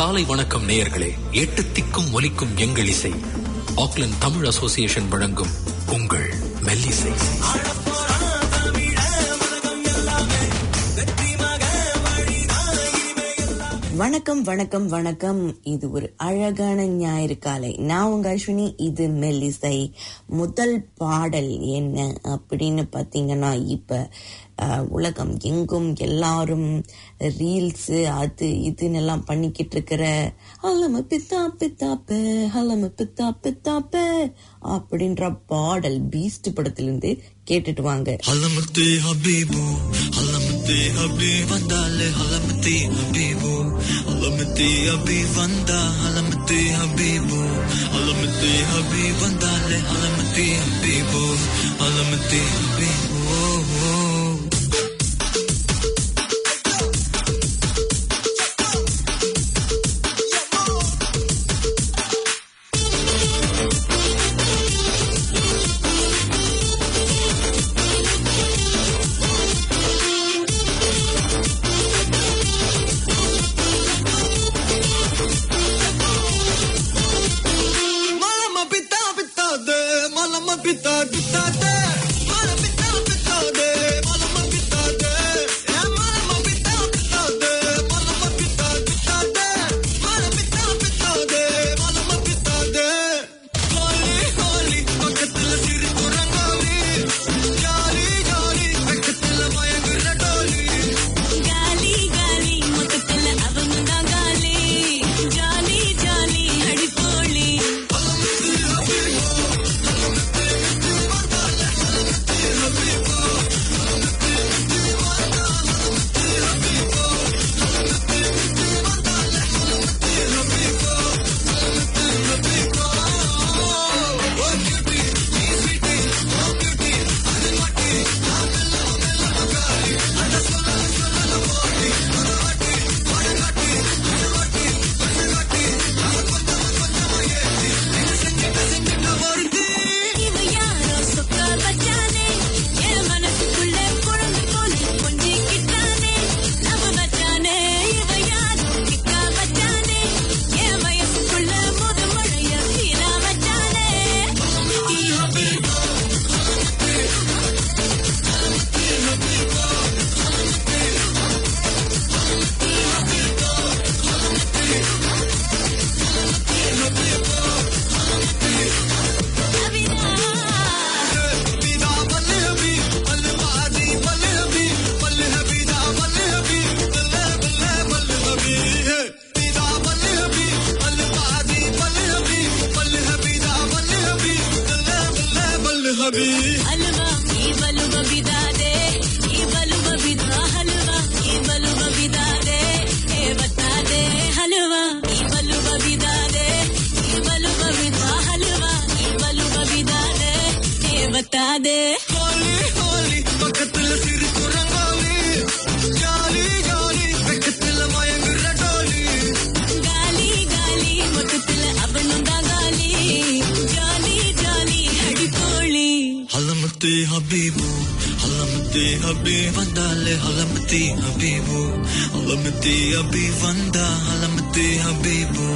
காலை வணக்கம் நேயர்களே எட்டு திக்கும் ஒலிக்கும் எங்கள் இசை. ஆக்லண்ட் தமிழ் அசோசியேஷன் வழங்கும் உங்கள் மெல்லிசை. வணக்கம் வணக்கம் வணக்கம். இது ஒரு அழகான ஞாயிறு காலை. நான் உங்க அஸ்வினி இது மெல்லிசை முதல் பாடல் என்ன அப்படின்னு பாத்தீங்கன்னா இப்ப உலகம் எங்கும் எல்லாரும் ரீல்ஸ் அது இதுன்னு எல்லாம் பண்ணிக்கிட்டு இருக்கிற ஹலம பித்தா பித்தாப்ப ஹலம பித்தா பித்தாப்ப அப்படின்ற பாடல் பீஸ்ட் படத்திலிருந்து கேட்டுட்டு வாங்க. Habdi habdi vanda le halamati habibu Halamati Abi vanda halamati habibu Halamati habi vanda le halamati habibu Halamati habibu alamati abi Alamete habibanda, alamete alamati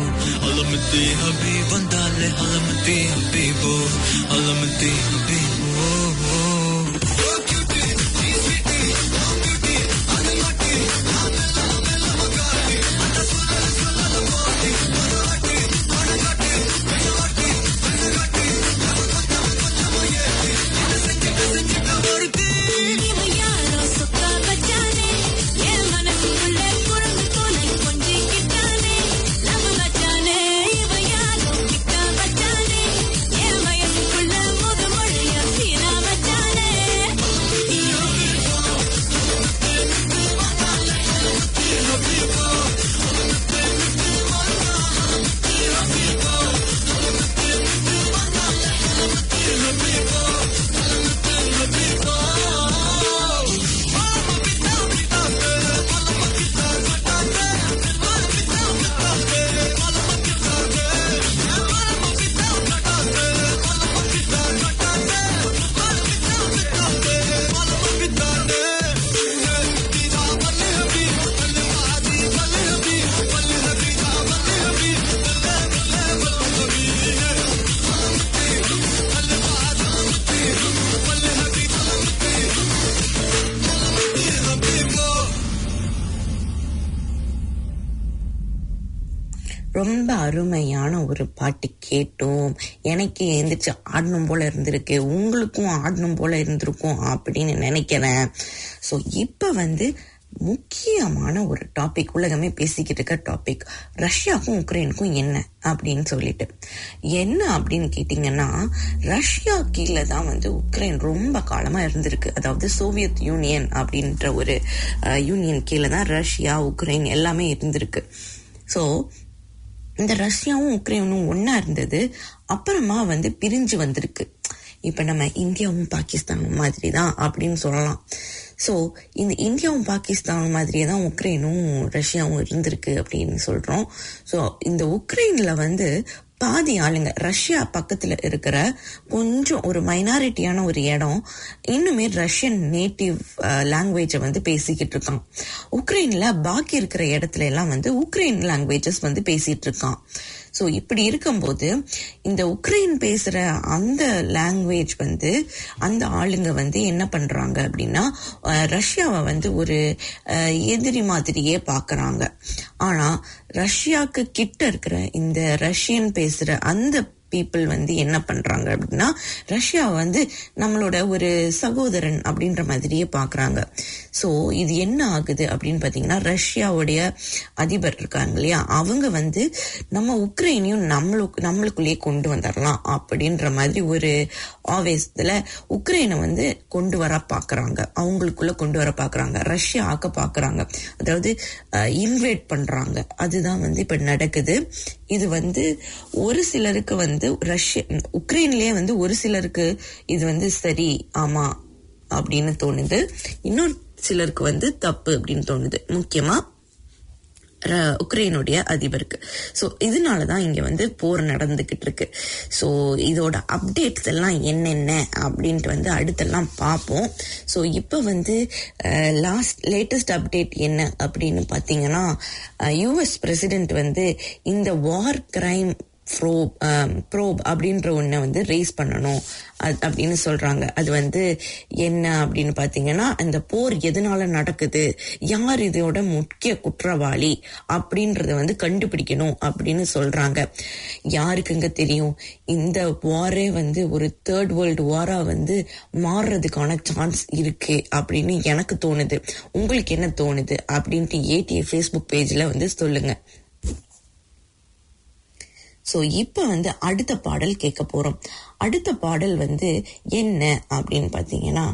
Alamete habibanda, le alamete habibu alamati habibu கேட்டோம். எனக்கு எந்திரிச்சு ஆடணும் போல இருந்திருக்கு. உங்களுக்கும் ஆடணும் போல இருந்திருக்கும் அப்படின்னு நினைக்கிறேன். ஸோ இப்போ வந்து முக்கியமான ஒரு டாபிக் உலகமே பேசிக்கிட்டு இருக்க டாபிக் ரஷ்யாவுக்கும் உக்ரைனுக்கும் என்ன அப்படின்னு சொல்லிட்டு. என்ன அப்படின்னு கேட்டிங்கன்னா ரஷ்யா கீழே தான் வந்து உக்ரைன் ரொம்ப காலமாக இருந்திருக்கு. அதாவது சோவியத் யூனியன் அப்படின்ற ஒரு யூனியன் கீழே தான் ரஷ்யா உக்ரைன் எல்லாமே இருந்திருக்கு. ஸோ இந்த ரஷ்யாவும் உக்ரைனும் ஒன்னா இருந்தது. அப்புறமா வந்து பிரிஞ்சு வந்திருக்கு. இப்ப நம்ம இந்தியாவும் பாகிஸ்தானும் மாதிரி தான் அப்படின்னு சொல்லலாம். ஸோ இந்த இந்தியாவும் பாகிஸ்தானும் மாதிரியே தான் உக்ரைனும் ரஷ்யாவும் இருந்திருக்கு அப்படின்னு சொல்கிறோம் ஸோ இந்த உக்ரைனில் வந்து பாதி ஆளுங்க ரஷ்யா பக்கத்துல இருக்கிற கொஞ்சம் ஒரு மைனாரிட்டியான ஒரு இடம் இன்னுமே ரஷ்யன் நேட்டிவ் லாங்குவேஜை வந்து பேசிக்கிட்டு இருக்கான். உக்ரைன்ல பாக்கி இருக்கிற இடத்துல எல்லாம் வந்து உக்ரைன் லாங்குவேஜஸ் வந்து பேசிட்டு இருக்கான். ஸோ இப்படி இருக்கும்போது இந்த உக்ரைன் பேசுகிற அந்த லாங்குவேஜ் வந்து அந்த ஆளுங்க வந்து என்ன பண்ணுறாங்க அப்படின்னா ரஷ்யாவை வந்து ஒரு எதிரி மாதிரியே பார்க்குறாங்க ஆனால் ரஷ்யாக்கு கிட்ட இருக்கிற இந்த ரஷ்யன் பேசுகிற அந்த பீப்புள் வந்து என்ன பண்றாங்க அப்படின்னா ரஷ்யா வந்து நம்மளோட ஒரு சகோதரன் அப்படின்ற மாதிரியே பாக்குறாங்க. ஸோ இது என்ன ஆகுது அப்படின்னு பாத்தீங்கன்னா ரஷ்யாவுடைய அதிபர் இருக்காங்க இல்லையா? அவங்க வந்து நம்ம உக்ரைனையும் நம்மளுக்கு நம்மளுக்குள்ளேயே கொண்டு வந்துடலாம் அப்படின்ற மாதிரி ஒரு ஆவேசத்துல உக்ரைனை வந்து கொண்டு வர பாக்குறாங்க. அவங்களுக்குள்ள கொண்டு வர பாக்குறாங்க. ரஷ்யா ஆக்க பாக்குறாங்க. அதாவது இன்வைட் பண்றாங்க. அதுதான் வந்து இப்ப நடக்குது. இது வந்து ஒரு சிலருக்கு வந்து ரஷ்ய உக்ரைன்லயே வந்து ஒரு சிலருக்கு இது வந்து சரி ஆமா அப்படின்னு தோணுது. இன்னொரு சிலருக்கு வந்து தப்பு அப்படின்னு தோணுது. முக்கியமா ர- உக்ரைனுடைய அதிபருக்கு. ஸோ இதனால தான் இங்க வந்து போர் நடந்துகிட்டு இருக்கு. ஸோ இதோட அப்டேட்ஸ் எல்லாம் என்னென்ன அப்படின்ட்டு வந்து அடுத்தெல்லாம் பார்ப்போம். ஸோ இப்போ வந்து லாஸ்ட் லேட்டஸ்ட் அப்டேட் என்ன அப்படின்னு பார்த்தீங்கன்னா யூஎஸ் பிரசிடென்ட் வந்து இந்த war crime probe probe um, அப்படின்ற ஒன்றை வந்து ரேஸ் பண்ணணும். அது அப்படின்னு சொல்கிறாங்க அது வந்து என்ன அப்படின்னு பார்த்தீங்கன்னா அந்த போர் எதனால நடக்குது? யார் இதோட முக்கிய குற்றவாளி? அப்படின்றத வந்து கண்டுபிடிக்கணும் அப்படின்னு சொல்கிறாங்க யாருக்குங்க தெரியும்? இந்த வாரே வந்து ஒரு தேர்ட் வேர்ல்டு வாராக வந்து மாறுறதுக்கான சான்ஸ் இருக்கு அப்படின்னு எனக்கு தோணுது. உங்களுக்கு என்ன தோணுது? அப்படின்ட்டு ஏடிஏ ஃபேஸ்புக் பேஜில் வந்து சொல்லுங்கள் ஸோ இப்போ வந்து அடுத்த பாடல் கேட்க போறோம். அடுத்த பாடல் வந்து என்ன அப்படின்னு பார்த்தீங்கன்னா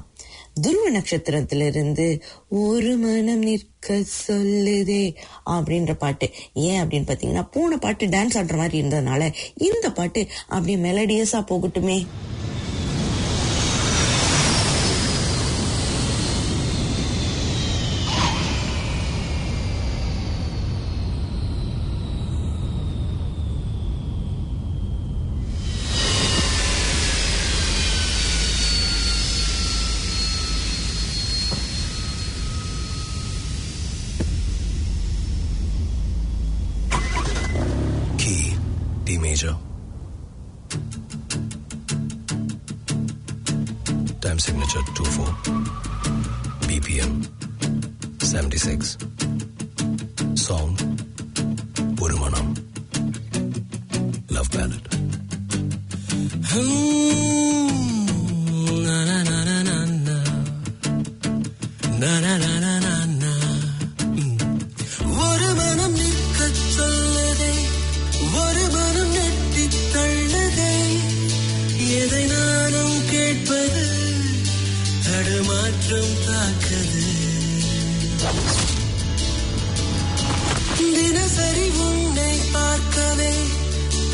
துருவ நட்சத்திரத்திலிருந்து ஒரு மனம் நிற்க சொல்லுதே அப்படின்ற பாட்டு. ஏன் அப்படின்னு பார்த்தீங்கன்னா போன பாட்டு டான்ஸ் ஆடுற மாதிரி இருந்ததுனால இந்த பாட்டு அப்படியே மெலடியஸா போகட்டுமே. எதை நானும் கேட்பது தடுமாற்றம் தாக்கது. தினசரி உன்னை பார்க்கவே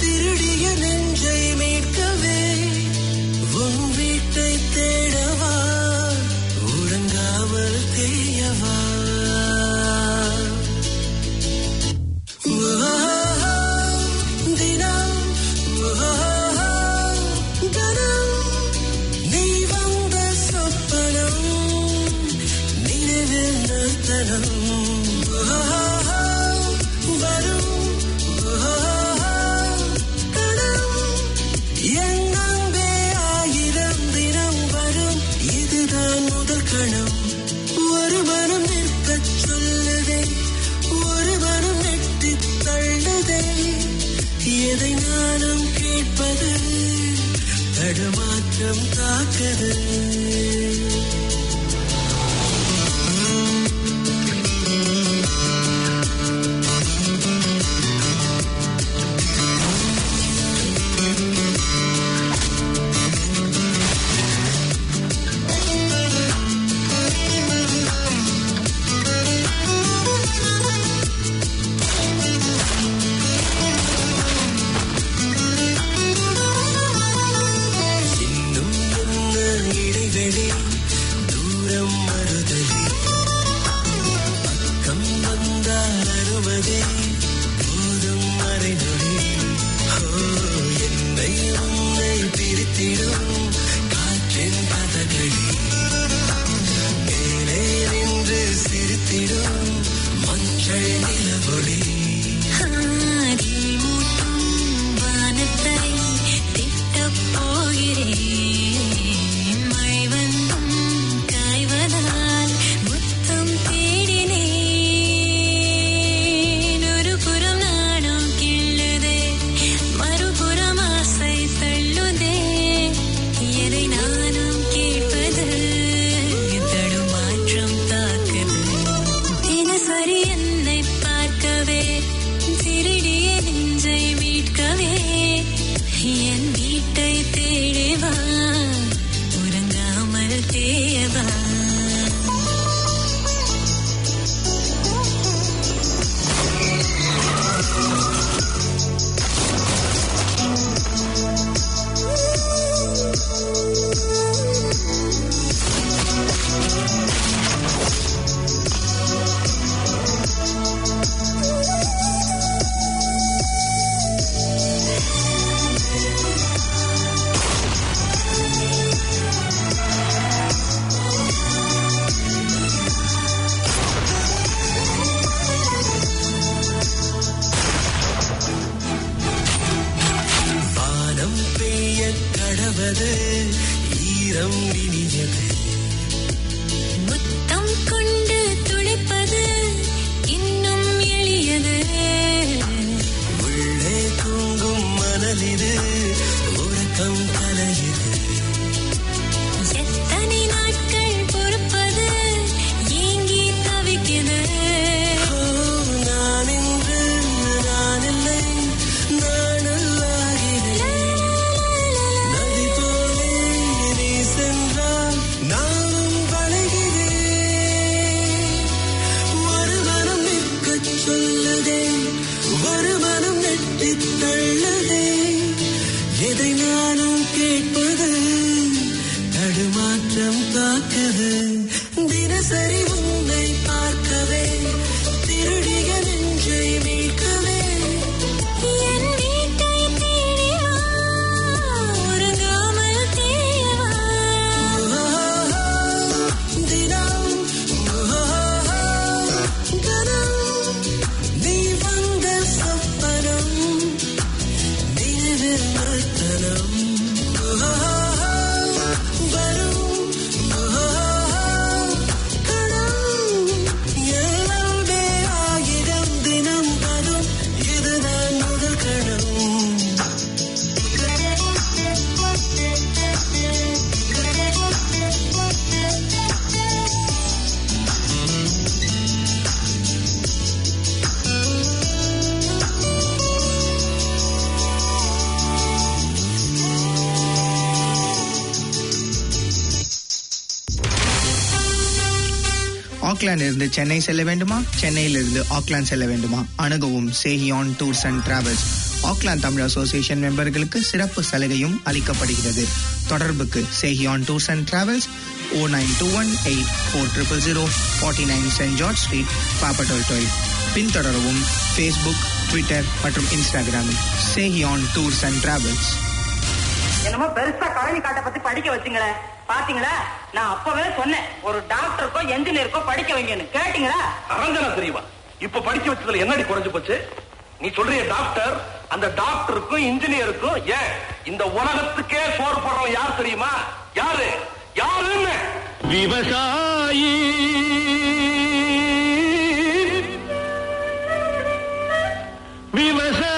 திருடிய நெஞ்சை மீட்கவே உன் வீட்டை தேட எதை நானும் கேட்பது? தடுமாற்றம் காக்குது மஞ்சள் நிலவொளி ஆக்லாந்து இருந்து சென்னை செல்ல வேண்டுமா? சென்னையிலிருந்து ஆக்லாந்து செல்ல வேண்டுமா? அணுகவும் Sehiyan tours and travels Auckland Tamil association மெம்பர்களுக்கு சிறப்பு சலுகையும் அளிக்கப்படுகிறது. தொடர்புக்கு Sehiyan tours and travels O nine two one eight four triple zero forty nine Saint George Street Papatoetoe twelve பின்தொடரவும் ஃபேஸ்புக் ட்விட்டர் மற்றும் இன்ஸ்டாகிராமில் சேஹியான் டூர்ஸ் அண்ட் டிராவல்ஸ் என்னமோ பெருசா கழனி காட்டை பத்தி படிக்க வச்சுங்களே. பாத்தீங்களா? நான் அப்பவே சொன்னேன். ஒரு டாக்டருக்கோ என்ஜினியருக்கோ படிக்க வைங்கன்னு. கேட்டீங்களா? அரஞ்சனா தெரியுமா? இப்ப படிக்க வச்சதுல என்னடி குறைஞ்சு போச்சு? நீ சொல்றிய டாக்டர் அந்த டாக்டருக்கும் இன்ஜினியருக்கும் ஏன் இந்த உலகத்துக்கே சோறு போடுறவன் யார் தெரியுமா? யாரு? யாருன்னு? விவசாயி. விவசாயி.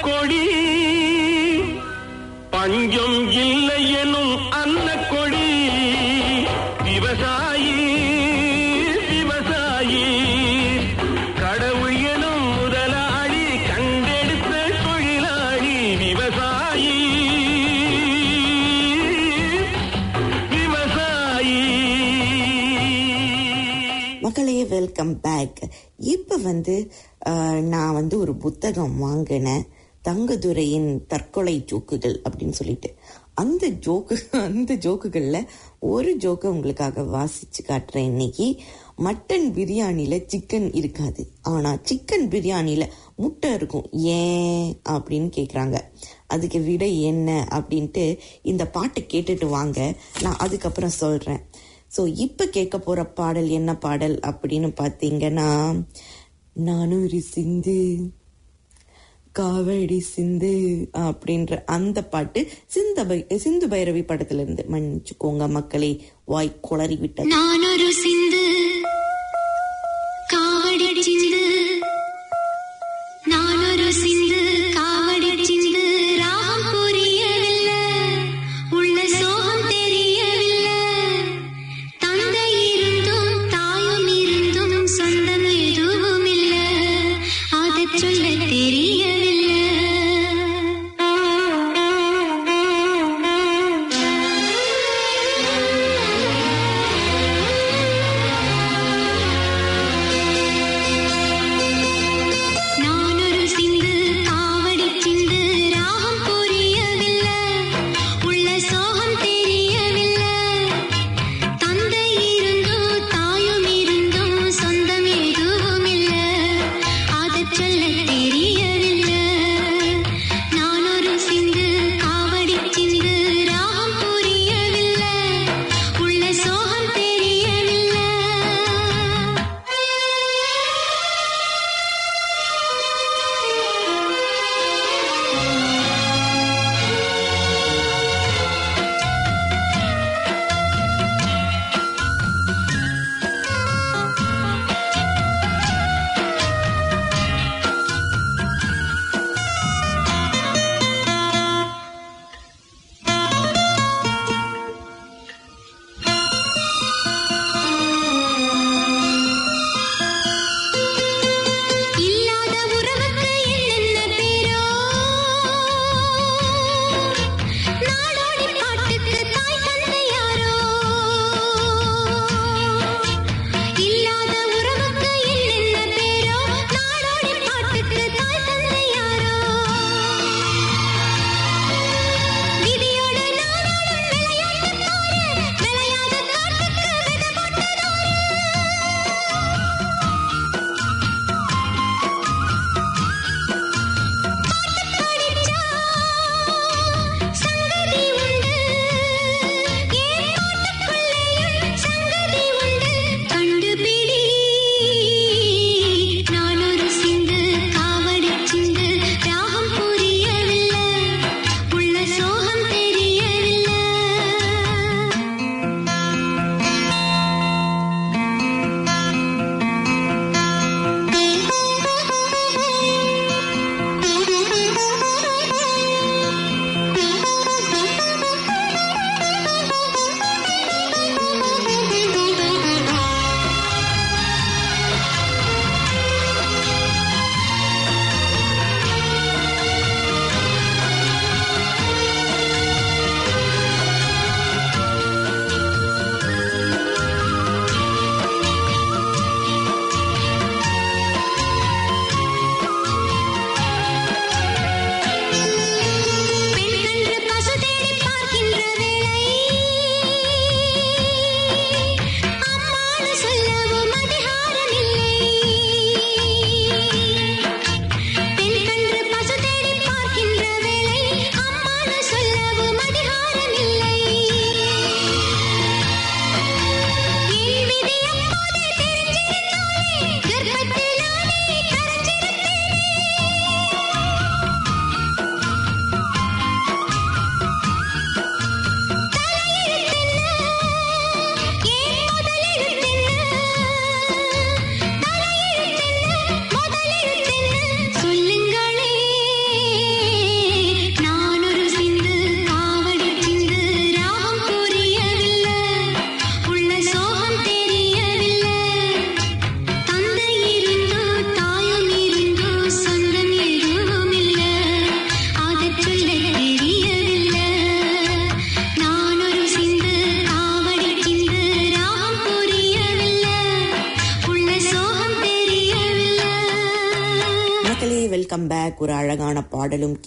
கொடி பஞ்சம் இல்லை எனும் அன்ன கொடி விவசாயி விவசாயி கடவுள் எனும் முதலாளி கண்டெடுத்த தொழிலாளி விவசாயி விவசாயி மக்களே வெல்கம் பேக் இப்ப வந்து நான் வந்து ஒரு புத்தகம் வாங்கினேன். தங்கதுரையின் தற்கொலை ஜோக்குகள் அப்படின்னு சொல்லிட்டு. அந்த ஜோக்கு அந்த ஜோக்குகளில் ஒரு ஜோக்கை உங்களுக்காக வாசிச்சு காட்டுறேன் இன்னைக்கு. மட்டன் பிரியாணியில் சிக்கன் இருக்காது. ஆனால் சிக்கன் பிரியாணியில் முட்டை இருக்கும். ஏன் அப்படின்னு கேட்குறாங்க அதுக்கு விடை என்ன அப்படின்ட்டு இந்த பாட்டை கேட்டுட்டு வாங்க. நான் அதுக்கப்புறம் சொல்கிறேன் ஸோ இப்போ கேட்க போகிற பாடல் என்ன பாடல் அப்படின்னு பார்த்தீங்கன்னா நானூறு சிந்து காவடி சிந்து அப்படின்ற அந்த பாட்டு சிந்த பை- சிந்து பைரவி படத்துல இருந்து மன்னிச்சுக்கோங்க மக்களே வாய் குளறி விட்டது நானொரு சிந்து காவடி சிந்து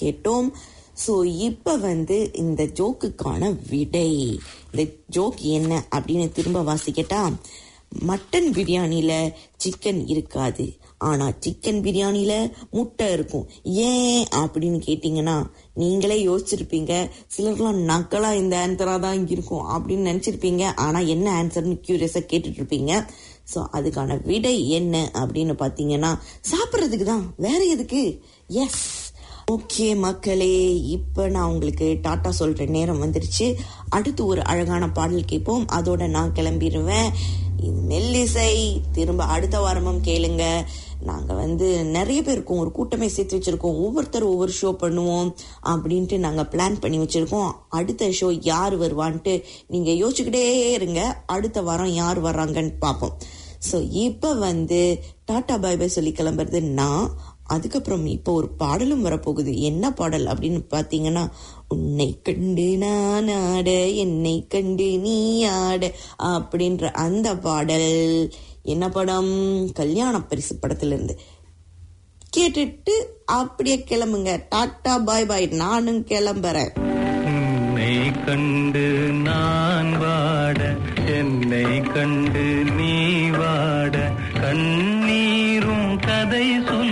கேட்டோம். ஸோ இப்போ வந்து இந்த ஜோக்குக்கான விடை. இந்த ஜோக் என்ன அப்படின்னு திரும்ப வாசிக்கட்டா மட்டன் பிரியாணியில் சிக்கன் இருக்காது. ஆனால் சிக்கன் பிரியாணியில் முட்டை இருக்கும். ஏன் அப்படின்னு கேட்டிங்கன்னா நீங்களே யோசிச்சிருப்பீங்க. சிலர்லாம் நக்கலாக இந்த ஆன்சராக தான் இருக்கும் அப்படின்னு நினச்சிருப்பீங்க. ஆனால் என்ன ஆன்சர்னு க்யூரியஸாக கேட்டுட்டு இருப்பீங்க ஸோ அதுக்கான விடை என்ன அப்படின்னு பார்த்தீங்கன்னா சாப்பிட்றதுக்கு தான் வேற எதுக்கு? எஸ் ஓகே மக்களே இப்போ நான் உங்களுக்கு டாட்டா சொல்ற நேரம் வந்துருச்சு. அடுத்து ஒரு அழகான பாடல் கேட்போம். அதோட நான் கிளம்பிடுவேன் இது மெல்லிசை. திரும்ப அடுத்த வாரமும் கேளுங்க. நாங்க வந்து நிறைய பேர் இருக்கோம். ஒரு கூட்டமே சேர்த்து வச்சிருக்கோம். ஒவ்வொருத்தரும் ஒவ்வொரு ஷோ பண்ணுவோம் அப்படின்ட்டு நாங்க பிளான் பண்ணி வச்சிருக்கோம். அடுத்த ஷோ யார் வருவான்ட்டு நீங்க யோசிச்சுக்கிட்டே இருங்க. அடுத்த வாரம் யார் வர்றாங்கன்னு பார்ப்போம். ஸோ இப்போ வந்து டாடா பாய் பாய் சொல்லி கிளம்புறது நான். அதுக்கப்புறம் இப்போ ஒரு பாடலும் வரப்போகுது. என்ன பாடல் அப்படின்னு பார்த்தீங்கன்னா உன்னை கண்டு நான் ஆட என்னை கண்டு நீ ஆட அப்படின்ற அந்த பாடல். என்ன படம்? கல்யாண பரிசு படத்திலிருந்து. கேட்டுட்டு அப்படியே கிளம்புங்க. டாட்டா பாய் பாய். நானும் கிளம்புறேன். கண்டு நான் வாட என்னை கண்டு நீ வாட. கண்ணீரும் கதை சொல்லும்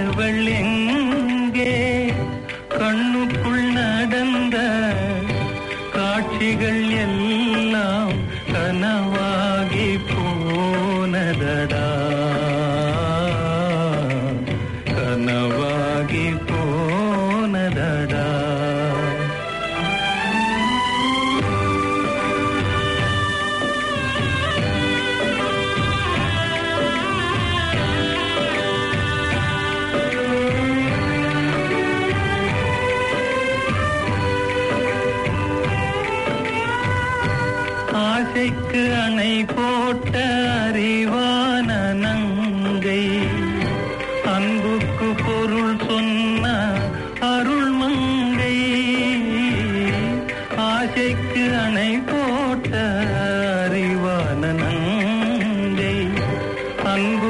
திகழ்ந்தவள் எங்கே அன்புக்கு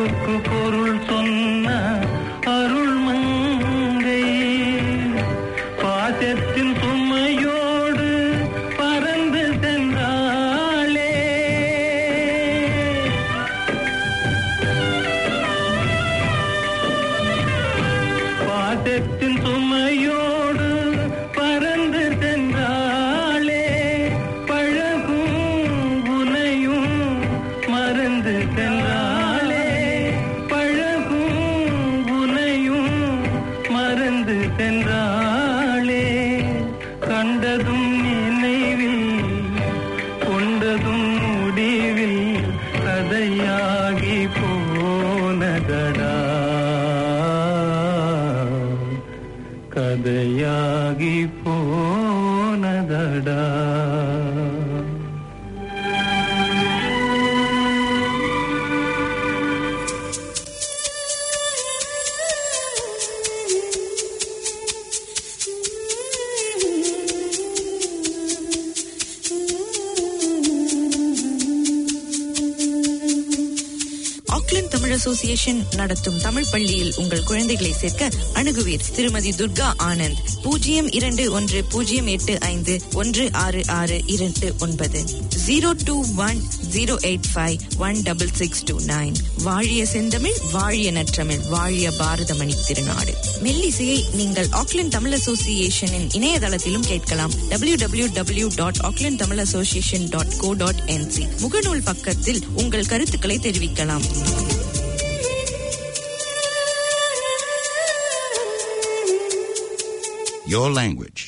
அசோசியேஷன் நடத்தும் தமிழ் பள்ளியில் உங்கள் குழந்தைகளை சேர்க்க அணுகுவீர். திருமதி துர்கா ஆனந்த் பூஜ்ஜியம் இரண்டு ஒன்று பூஜ்ஜியம் எட்டு ஐந்து ஒன்று ஆறு ஆறு இரண்டு ஒன்பது. Zero two one zero eight five one double six two nine. வாழிய செந்தமிழ் வாழிய நற்றமிழ் வாழிய பாரதமணி திருநாடு. மெல்லிசையை நீங்கள் ஆக்லாந்து தமிழ் அசோசியேஷனின் இணையதளத்திலும் கேட்கலாம். W W W dot Auckland Tamil association dot co dot NZ முகநூல் பக்கத்தில் உங்கள் கருத்துக்களை தெரிவிக்கலாம். Your language,